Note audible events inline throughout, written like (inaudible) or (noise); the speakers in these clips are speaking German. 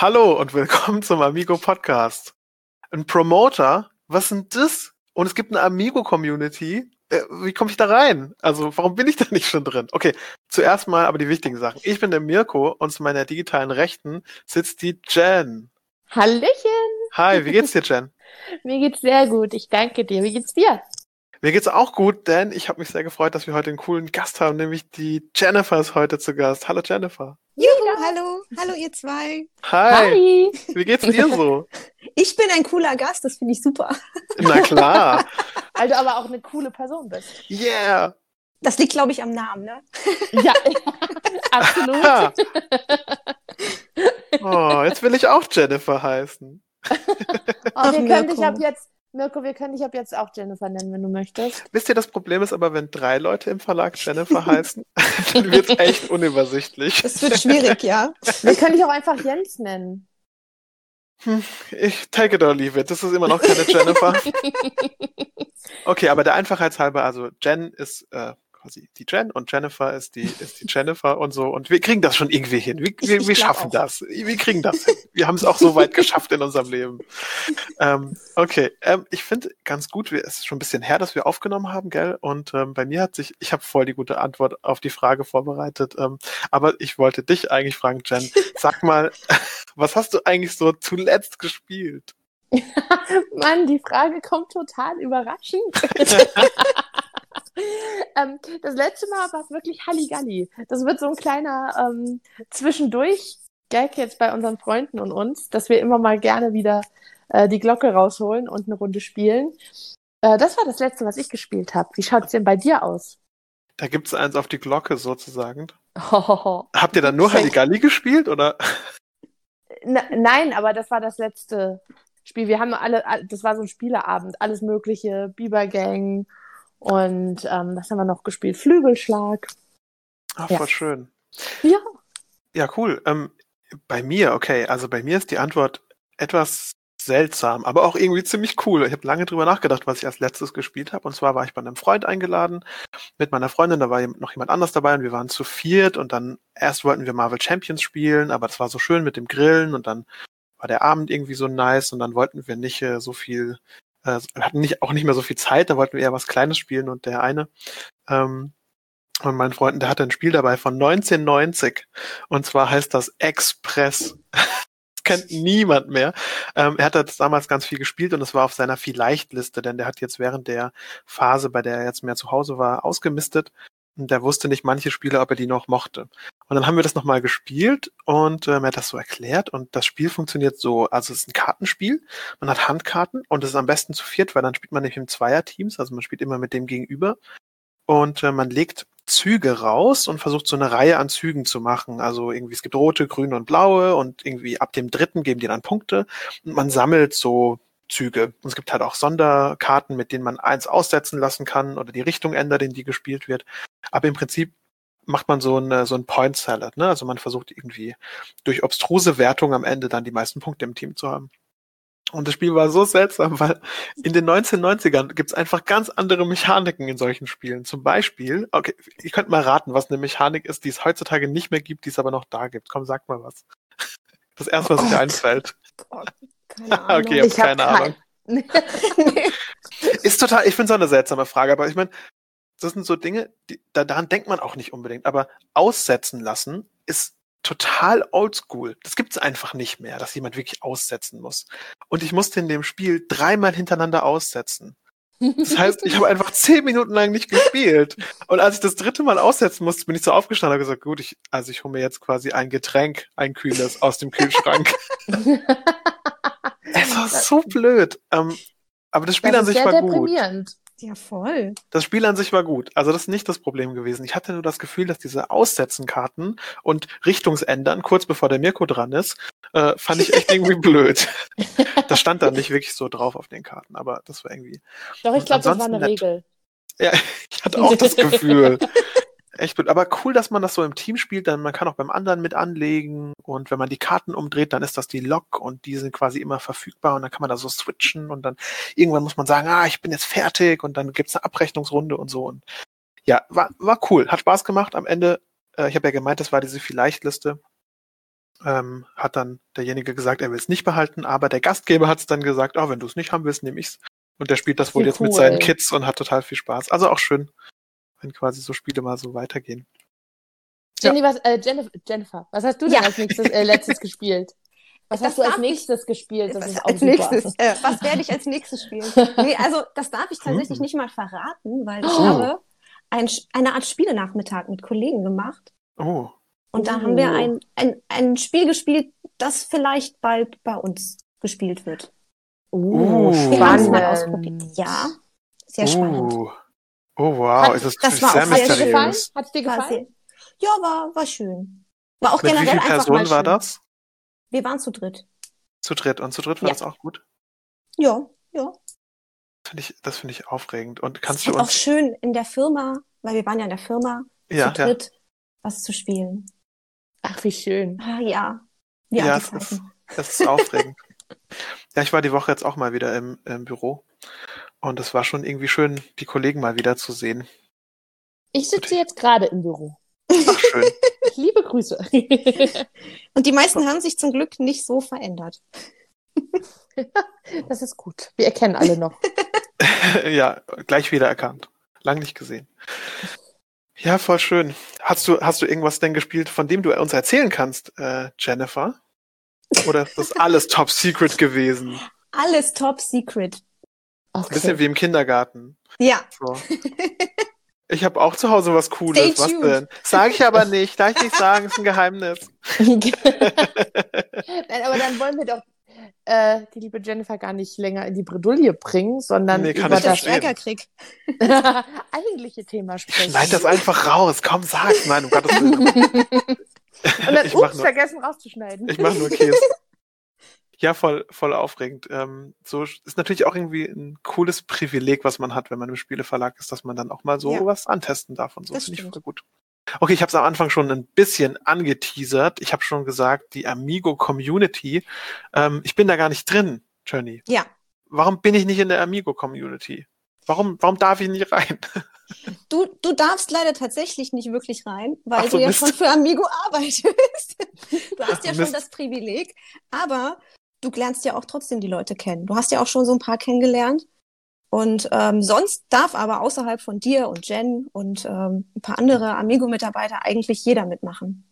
Hallo und willkommen zum Amigo Podcast. Ein Promoter? Was sind das? Und es gibt eine Amigo-Community. Äh, wie komme ich da rein? Also, warum bin ich da nicht schon drin? Okay, zuerst mal aber die wichtigen Sachen. Ich bin der Mirko und zu meiner digitalen Rechten sitzt die Jen. Hallöchen! Hi, wie geht's dir, Jen? (laughs) Mir geht's sehr gut, ich danke dir. Wie geht's dir? Mir geht's auch gut, denn ich habe mich sehr gefreut, dass wir heute einen coolen Gast haben, nämlich die Jennifer ist heute zu Gast. Hallo Jennifer. Juhu, hallo, hallo ihr zwei. Hi. Hi! Wie geht's dir so? (laughs) Ich bin ein cooler Gast, das finde ich super. (laughs) Na klar. Weil du aber auch eine coole Person bist. Yeah. Das liegt, glaube ich, am Namen, ne? (laughs) Ja, absolut. Oh, jetzt will ich auch Jennifer heißen. Oh, Ach, können dich Mirko. ab jetzt, Mirko, wir können dich ab jetzt auch Jennifer nennen, wenn du möchtest. Wisst ihr, das Problem ist aber, wenn drei Leute im Verlag Jennifer heißen, (laughs) dann wird's echt unübersichtlich. Es wird schwierig, ja. Wir können dich auch einfach Jens nennen. Ich take it or leave it. Das ist immer noch keine Jennifer. (laughs) Okay, aber der Einfachheit halber, also Jen ist äh, quasi die Jen und Jennifer ist die, ist die Jennifer und so. Und wir kriegen das schon irgendwie hin. Wir, wir, wir schaffen auch. das. Wir kriegen das hin. Wir haben es auch so weit geschafft in unserem Leben. Ähm, okay, ähm, ich finde ganz gut, wir, es ist schon ein bisschen her, dass wir aufgenommen haben, gell? Und ähm, bei mir hat sich, ich habe voll die gute Antwort auf die Frage vorbereitet. Ähm, aber ich wollte dich eigentlich fragen, Jen, sag mal, (laughs) was hast du eigentlich so zuletzt gespielt? (laughs) Mann, die Frage kommt total überraschend. (laughs) ähm, das letzte Mal war es wirklich Halligalli. Das wird so ein kleiner ähm, Zwischendurch-Gag jetzt bei unseren Freunden und uns, dass wir immer mal gerne wieder äh, die Glocke rausholen und eine Runde spielen. Äh, das war das letzte, was ich gespielt habe. Wie schaut es denn bei dir aus? Da gibt's eins auf die Glocke sozusagen. Hohoho. Habt ihr dann nur. Halligalli gespielt oder? Na, nein, aber das war das letzte Spiel. Wir haben alle, das war so ein Spieleabend, alles Mögliche, Biber Gang und ähm, was haben wir noch gespielt? Flügelschlag. Ah, Ja. voll schön. Ja. Ja, cool. Ähm, bei mir, okay, also bei mir ist die Antwort etwas seltsam, aber auch irgendwie ziemlich cool. Ich habe lange drüber nachgedacht, was ich als letztes gespielt habe. Und zwar war ich bei einem Freund eingeladen mit meiner Freundin, da war noch jemand anders dabei und wir waren zu viert und dann erst wollten wir Marvel Champions spielen, aber das war so schön mit dem Grillen und dann war der Abend irgendwie so nice und dann wollten wir nicht äh, so viel, äh, hatten nicht, auch nicht mehr so viel Zeit, da wollten wir eher was Kleines spielen und der eine, ähm, und mein Freund, der hatte ein Spiel dabei von 1990 und zwar heißt das Express. (laughs) Kennt niemand mehr. Ähm, er hat das damals ganz viel gespielt und es war auf seiner Vielleicht-Liste, denn der hat jetzt während der Phase, bei der er jetzt mehr zu Hause war, ausgemistet und der wusste nicht manche Spiele, ob er die noch mochte. Und dann haben wir das nochmal gespielt und ähm, er hat das so erklärt und das Spiel funktioniert so, also es ist ein Kartenspiel, man hat Handkarten und es ist am besten zu viert, weil dann spielt man nämlich im Zweierteams, also man spielt immer mit dem Gegenüber. Und äh, man legt Züge raus und versucht so eine Reihe an Zügen zu machen. Also irgendwie, es gibt rote, grüne und blaue und irgendwie ab dem dritten geben die dann Punkte. Und man sammelt so Züge. Und es gibt halt auch Sonderkarten, mit denen man eins aussetzen lassen kann oder die Richtung ändert, in die gespielt wird. Aber im Prinzip macht man so ein, so ein Point Salad, ne? Also man versucht irgendwie durch obstruse Wertung am Ende dann die meisten Punkte im Team zu haben. Und das Spiel war so seltsam, weil in den 1990ern gibt's einfach ganz andere Mechaniken in solchen Spielen. Zum Beispiel, okay, ihr könnt mal raten, was eine Mechanik ist, die es heutzutage nicht mehr gibt, die es aber noch da gibt. Komm, sag mal was. Das erste, was Oh Gott. einfällt. (laughs) Okay, Ich hab keine kein- Ahnung. (laughs) (laughs) Ist total, ich finde es auch eine seltsame Frage, aber ich meine, das sind so Dinge, die, da, daran denkt man auch nicht unbedingt, aber aussetzen lassen ist total oldschool. Das gibt's einfach nicht mehr, dass jemand wirklich aussetzen muss. Und ich musste in dem Spiel dreimal hintereinander aussetzen. Das heißt, ich habe einfach zehn Minuten lang nicht gespielt. Und als ich das dritte Mal aussetzen musste, bin ich so aufgestanden und habe gesagt, gut, ich, also ich hole mir jetzt quasi ein Getränk, ein kühles aus dem Kühlschrank. Es war so blöd. Ähm, aber das Spiel das an sich war gut. Ja, voll. Das Spiel an sich war gut. Also das ist nicht das Problem gewesen. Ich hatte nur das Gefühl, dass diese Aussetzenkarten und Richtungsändern, kurz bevor der Mirko dran ist, äh, fand ich echt irgendwie (laughs) blöd. Das stand dann nicht wirklich so drauf auf den Karten, aber das war irgendwie. Doch, ich glaube, das war eine nett. Regel. Ja, (laughs) ich hatte auch das Gefühl. (laughs) Echt blöd. Aber cool, dass man das so im Team spielt, dann man kann auch beim anderen mit anlegen und wenn man die Karten umdreht, dann ist das die Lok und die sind quasi immer verfügbar und dann kann man da so switchen und dann irgendwann muss man sagen, ah, ich bin jetzt fertig und dann gibt's eine Abrechnungsrunde und so. Und ja, war, war cool, hat Spaß gemacht. Am Ende, äh, ich habe ja gemeint, das war diese Vielleicht-Liste. ähm, hat dann derjenige gesagt, er will es nicht behalten, aber der Gastgeber hat es dann gesagt, oh, wenn du es nicht haben willst, nehme ich's. Und der spielt das wohl jetzt mit cool. seinen Kids und hat total viel Spaß. Also auch schön, wenn quasi so Spiele mal so weitergehen. Ja. Jenny, was, äh, Jennifer, Jennifer, was hast du denn Ja. als nächstes, äh, letztes gespielt? Was Das hast du als darf ich- nächstes gespielt? Das Was, ist auch als super. nächstes, äh, was werde ich als nächstes spielen? (laughs) Nee, also das darf ich tatsächlich Hm. nicht mal verraten, weil ich Oh. habe ein, eine Art Spielenachmittag mit Kollegen gemacht. Oh, Und da Oh. haben wir ein, ein, ein Spiel gespielt, das vielleicht bald bei uns gespielt wird. Wir haben es mal spannend. ausprobiert. Ja, sehr spannend. oh, oh wow, Hat- es ist das war sehr auch Hat dir gefallen? mysteriös. Hat es dir War gefallen? ja, war, war schön. War auch Mit wie generell einfach mal Personen schön. war das? Wir waren zu dritt. Zu dritt. Und zu dritt war Ja. das auch gut? Ja, ja. Finde ich, das finde ich aufregend. Und Es kannst ist du halt auch uns, schön in der Firma, weil wir waren ja in der Firma, ja, zu ja, dritt was zu spielen. Ach, wie schön. Ah, ja. Wie ja, es ist, es ist aufregend. (laughs) ja, ich war die Woche jetzt auch mal wieder im, im Büro. Und es war schon irgendwie schön, die Kollegen mal wieder zu sehen. Ich sitze jetzt gerade im Büro. Ach, schön. (laughs) Liebe Grüße. (laughs) Und die meisten haben sich zum Glück nicht so verändert. (laughs) das ist gut. Wir erkennen alle noch. ja, gleich wieder erkannt. Lang nicht gesehen. Ja, voll schön. Hast du, hast du irgendwas denn gespielt, von dem du uns erzählen kannst, äh, Jennifer? Oder ist das alles top secret gewesen? Alles top secret. Ein bisschen Okay. wie im Kindergarten. Ja. So. (laughs) Ich habe auch zu Hause was Cooles. Stay Was tuned. denn? Sag ich aber nicht. Darf ich nicht (laughs) sagen, ist ein Geheimnis. (laughs) Nein, aber dann wollen wir doch äh, die liebe Jennifer gar nicht länger in die Bredouille bringen, sondern Nee, kann über Das das verstehen. Ärger krieg. eigentliche Thema sprechen. Schneid das einfach raus. Komm, sag's. Nein, um Gottes Willen. Und dann, ups, vergessen rauszuschneiden. ich mach nur Käse. Ja, voll, voll aufregend. Ähm, so ist natürlich auch irgendwie ein cooles Privileg, was man hat, wenn man im Spieleverlag ist, dass man dann auch mal so Ja. was antesten darf und so. Das Finde ich voll gut. Okay, ich habe es am Anfang schon ein bisschen angeteasert. Ich habe schon gesagt, die Amigo Community. Ähm, ich bin da gar nicht drin, Jenny. Ja. Warum bin ich nicht in der Amigo Community? Warum, warum darf ich nicht rein? Du, du darfst leider tatsächlich nicht wirklich rein, weil so, du ja Mist. schon für Amigo (laughs) arbeitest. Du hast Ach, ja schon Mist. das Privileg, aber du lernst ja auch trotzdem die Leute kennen. Du hast ja auch schon so ein paar kennengelernt. Und ähm, sonst darf aber außerhalb von dir und Jen und ähm, ein paar andere Amigo-Mitarbeiter eigentlich jeder mitmachen.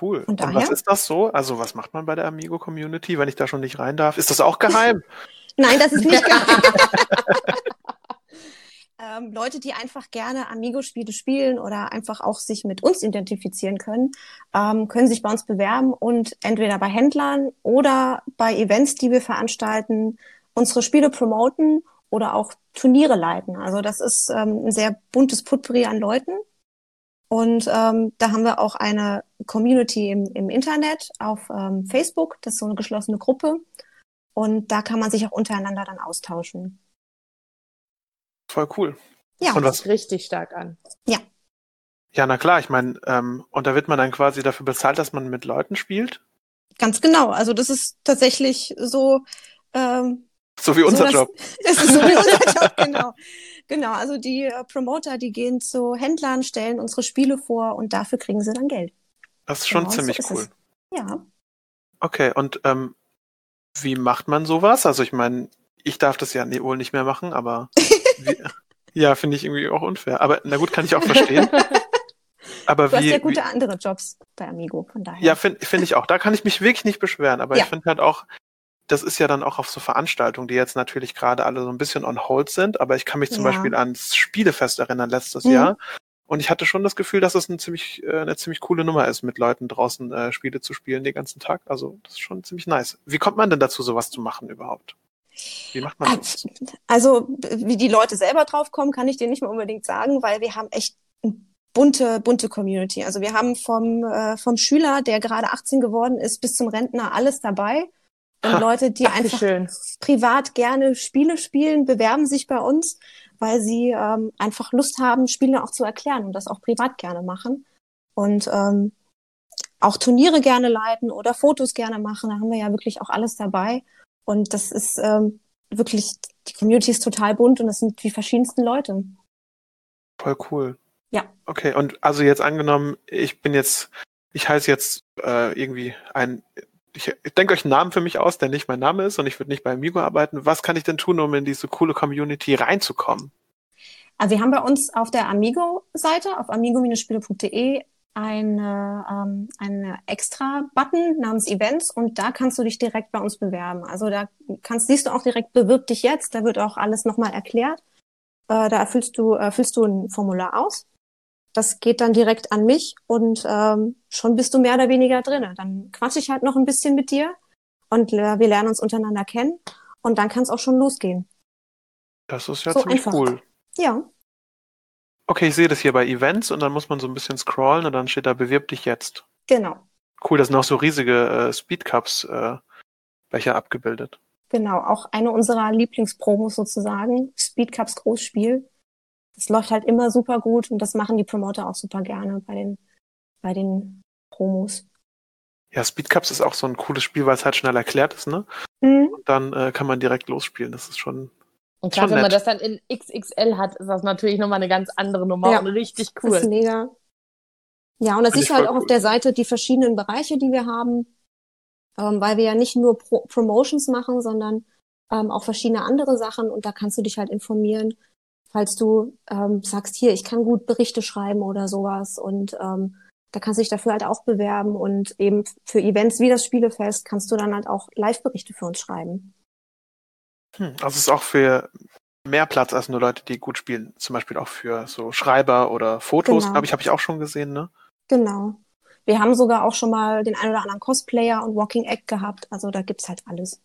Cool. Und Und was daher? ist das so? Also was macht man bei der Amigo Community, wenn ich da schon nicht rein darf? Ist das auch geheim? (laughs) Nein, das ist nicht geheim. (laughs) ähm, Leute, die einfach gerne Amigo-Spiele spielen oder einfach auch sich mit uns identifizieren können, ähm, können sich bei uns bewerben und entweder bei Händlern oder bei Events, die wir veranstalten, unsere Spiele promoten oder auch Turniere leiten. Also das ist ähm, ein sehr buntes Potpourri an Leuten. Und ähm, da haben wir auch eine Community im, im Internet auf ähm, Facebook. Das ist so eine geschlossene Gruppe. Und da kann man sich auch untereinander dann austauschen. Voll cool. Ja, Und was? Richtig stark an. Ja, na klar, ich meine, ähm, und da wird man dann quasi dafür bezahlt, dass man mit Leuten spielt. ganz genau. Also das ist tatsächlich so. Ähm, So wie unser so, dass- Job. (laughs) Das ist so wie unser Job, genau. Genau, also die äh, Promoter, die gehen zu Händlern, stellen unsere Spiele vor und dafür kriegen sie dann Geld. Das ist schon Genau, so ziemlich ist cool. es. Ja. Okay, und ähm, wie macht man sowas? Also ich meine, ich darf das ja nee, wohl nicht mehr machen, aber (laughs) wie, ja, finde ich irgendwie auch unfair. Aber na gut, kann ich auch verstehen. (laughs) Aber Du hast wie, ja wie gute andere Jobs bei Amigo, von daher. ja, finde find ich auch. Da kann ich mich wirklich nicht beschweren. Aber Ja. ich finde halt auch, das ist ja dann auch auf so Veranstaltungen, die jetzt natürlich gerade alle so ein bisschen on hold sind. Aber ich kann mich zum Ja. Beispiel ans Spielefest erinnern letztes Mhm. Jahr. Und ich hatte schon das Gefühl, dass es ein ziemlich, äh, eine ziemlich coole Nummer ist, mit Leuten draußen äh, Spiele zu spielen den ganzen Tag. Also das ist schon ziemlich nice. Wie kommt man denn dazu, sowas zu machen überhaupt? Wie macht man das? Also, wie die Leute selber draufkommen, kann ich dir nicht mehr unbedingt sagen, weil wir haben echt eine bunte, bunte Community. Also wir haben vom, äh, vom Schüler, der gerade 18 geworden ist, bis zum Rentner alles dabei. Und Ha. Leute, die einfach schön. privat gerne Spiele spielen, bewerben sich bei uns, weil sie ähm, einfach Lust haben, Spiele auch zu erklären und das auch privat gerne machen. Und ähm, auch Turniere gerne leiten oder Fotos gerne machen. Da haben wir ja wirklich auch alles dabei. Und das ist ähm, wirklich, die Community ist total bunt und das sind die verschiedensten Leute. Voll cool. Ja. Okay, und also jetzt angenommen, ich bin jetzt, ich heiße jetzt äh, irgendwie ein, ich, ich denke euch einen Namen für mich aus, der nicht mein Name ist und ich würde nicht bei Amigo arbeiten. Was kann ich denn tun, um in diese coole Community reinzukommen? Also wir haben bei uns auf der Amigo-Seite, auf amigo-spiele.de, eine, ähm, eine extra Button namens Events und da kannst du dich direkt bei uns bewerben. Also da kannst, siehst du auch direkt, bewirb dich jetzt, da wird auch alles nochmal erklärt. Äh, da erfüllst du, erfüllst du ein Formular aus. Das geht dann direkt an mich und ähm, schon bist du mehr oder weniger drinne. Dann quatsche ich halt noch ein bisschen mit dir und äh, wir lernen uns untereinander kennen und dann kann es auch schon losgehen. Das ist ja so ziemlich einfach. cool. Ja. Okay, ich sehe das hier bei Events und dann muss man so ein bisschen scrollen und dann steht da bewirb dich jetzt. Genau. Cool, das sind auch so riesige äh, Speedcups äh, Becher abgebildet. Genau, auch eine unserer Lieblingspromos sozusagen, Speedcups Großspiel. Das läuft halt immer super gut und das machen die Promoter auch super gerne bei den, bei den Promos. Ja, Speedcups ist auch so ein cooles Spiel, weil es halt schnell erklärt ist, ne? Mhm. Und dann äh, kann man direkt losspielen. Das ist schon und gerade wenn man das dann in XXL hat, ist das natürlich nochmal eine ganz andere Nummer ja, und richtig cool. Das ist mega. Ja, und da siehst du halt auch cool. auf der Seite die verschiedenen Bereiche, die wir haben, ähm, weil wir ja nicht nur Pro Promotions machen, sondern ähm, auch verschiedene andere Sachen und da kannst du dich halt informieren, falls du ähm, sagst, hier, ich kann gut Berichte schreiben oder sowas und ähm, da kannst du dich dafür halt auch bewerben und eben für Events wie das Spielefest kannst du dann halt auch Live-Berichte für uns schreiben. Hm, also es ist auch für mehr Platz als nur Leute, die gut spielen. Zum Beispiel auch für so Schreiber oder Fotos, genau. glaube ich, habe ich auch schon gesehen, ne? Genau. Wir haben sogar auch schon mal den ein oder anderen Cosplayer und Walking Egg gehabt. Also da gibt's halt alles.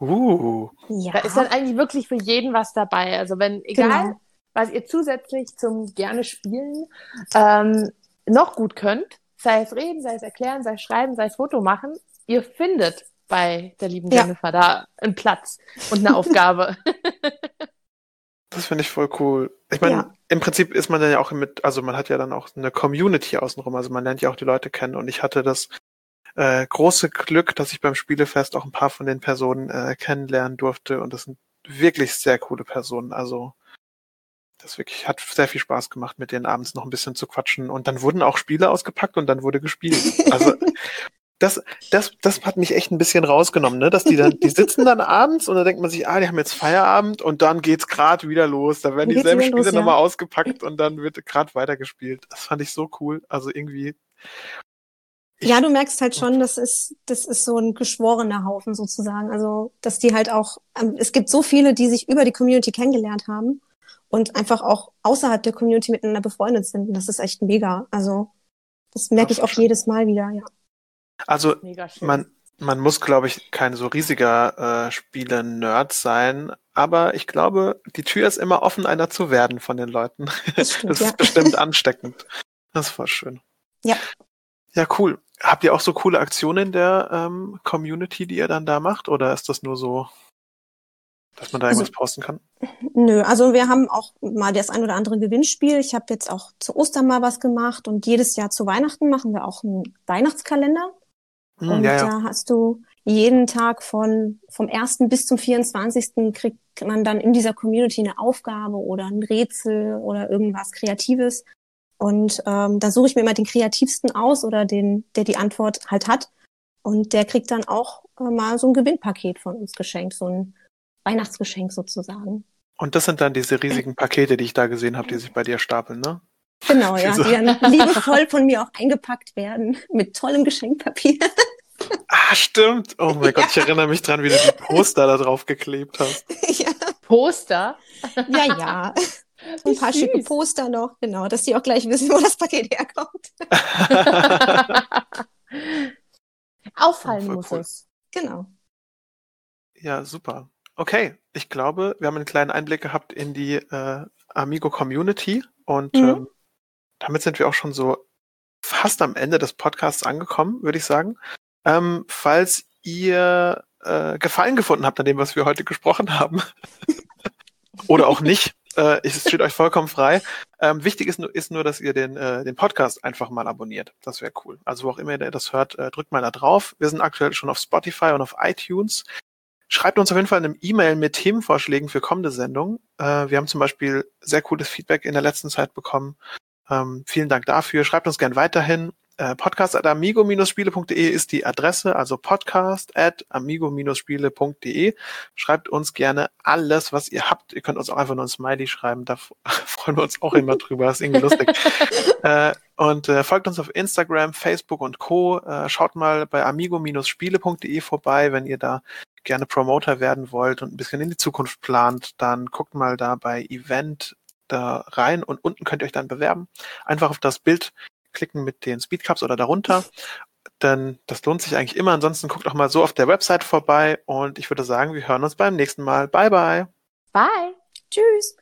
Uh. Ja. Da ist dann eigentlich wirklich für jeden was dabei. Also wenn, egal, genau. was ihr zusätzlich zum gerne spielen ähm, noch gut könnt, sei es reden, sei es erklären, sei es schreiben, sei es Foto machen, ihr findet bei der lieben ja. Jennifer da einen Platz und eine Aufgabe. (laughs) Das finde ich voll cool. Ich meine, ja. im Prinzip ist man dann ja auch mit, also man hat ja dann auch eine Community außenrum, also man lernt ja auch die Leute kennen und ich hatte das äh, große Glück, dass ich beim Spielefest auch ein paar von den Personen äh, kennenlernen durfte und das sind wirklich sehr coole Personen. Also das wirklich hat sehr viel Spaß gemacht, mit denen abends noch ein bisschen zu quatschen und dann wurden auch Spiele ausgepackt und dann wurde gespielt. Also (laughs) das, das, das hat mich echt ein bisschen rausgenommen, ne? Dass die dann, die sitzen dann abends und dann denkt man sich, ah, die haben jetzt Feierabend und dann geht's gerade wieder los. Da werden dieselben Spiele los, nochmal ja. ausgepackt und dann wird gerade weitergespielt. Das fand ich so cool. Also irgendwie. ja, du merkst halt schon, das ist, das ist so ein geschworener Haufen sozusagen. Also, dass die halt auch, ähm, es gibt so viele, die sich über die Community kennengelernt haben und einfach auch außerhalb der Community miteinander befreundet sind. Und das ist echt mega. Also, das merke ich auch jedes Mal wieder, ja. Also man, man muss, glaube ich, kein so riesiger äh, Spiele-Nerd sein, aber ich glaube, die Tür ist immer offen, einer zu werden von den Leuten. Das, (laughs) stimmt, das ist ja. bestimmt ansteckend. Das ist voll schön. Ja. Ja, cool. Habt ihr auch so coole Aktionen in der ähm, Community, die ihr dann da macht? Oder ist das nur so, dass man da irgendwas also, posten kann? Nö, also wir haben auch mal das ein oder andere Gewinnspiel. Ich habe jetzt auch zu Ostern mal was gemacht und jedes Jahr zu Weihnachten machen wir auch einen Weihnachtskalender. Hm, und ja, ja. da hast du jeden Tag von vom 1. bis zum 24. kriegt man dann in dieser Community eine Aufgabe oder ein Rätsel oder irgendwas Kreatives. Und ähm, da suche ich mir immer den kreativsten aus oder den, der die Antwort halt hat. Und der kriegt dann auch äh, mal so ein Gewinnpaket von uns geschenkt, so ein Weihnachtsgeschenk sozusagen. Und das sind dann diese riesigen Pakete, die ich da gesehen habe, die sich bei dir stapeln, ne? Genau, ja, die dann (laughs) liebevoll von mir auch eingepackt werden mit tollem Geschenkpapier. Ah, stimmt. Oh mein Gott, ich erinnere mich dran, wie du die Poster da drauf geklebt hast. (laughs) Ja. Poster? Ja, ja. Ein paar süß. schicke Poster noch, genau, dass die auch gleich wissen, wo das Paket herkommt. (laughs) Auffallen muss cool. es. Genau. Ja, super. Okay, ich glaube, wir haben einen kleinen Einblick gehabt in die äh, Amigo Community und mhm. ähm, damit sind wir auch schon so fast am Ende des Podcasts angekommen, würde ich sagen. Ähm, falls ihr äh, Gefallen gefunden habt an dem, was wir heute gesprochen haben, (laughs) oder auch nicht, äh, es steht euch vollkommen frei. Ähm, wichtig ist nur, ist nur, dass ihr den, äh, den Podcast einfach mal abonniert. Das wäre cool. Also wo auch immer ihr das hört, äh, drückt mal da drauf. Wir sind aktuell schon auf Spotify und auf iTunes. Schreibt uns auf jeden Fall eine E-Mail mit Themenvorschlägen für kommende Sendungen. Äh, wir haben zum Beispiel sehr cooles Feedback in der letzten Zeit bekommen ähm, vielen Dank dafür. Schreibt uns gern weiterhin. Äh, podcast at amigo-spiele.de ist die Adresse, also podcast at amigo-spiele.de. Schreibt uns gerne alles, was ihr habt. Ihr könnt uns auch einfach nur ein Smiley schreiben, da (laughs) freuen wir uns auch immer (laughs) drüber, das ist irgendwie lustig. äh, und äh, folgt uns auf Instagram, Facebook und Co. Äh, schaut mal bei amigo-spiele.de vorbei, wenn ihr da gerne Promoter werden wollt und ein bisschen in die Zukunft plant, dann guckt mal da bei Event da rein und unten könnt ihr euch dann bewerben. Einfach auf das Bild klicken mit den Speedcups oder darunter. Denn das lohnt sich eigentlich immer. Ansonsten guckt auch mal so auf der Website vorbei und ich würde sagen, wir hören uns beim nächsten Mal. Bye bye. Bye. Tschüss.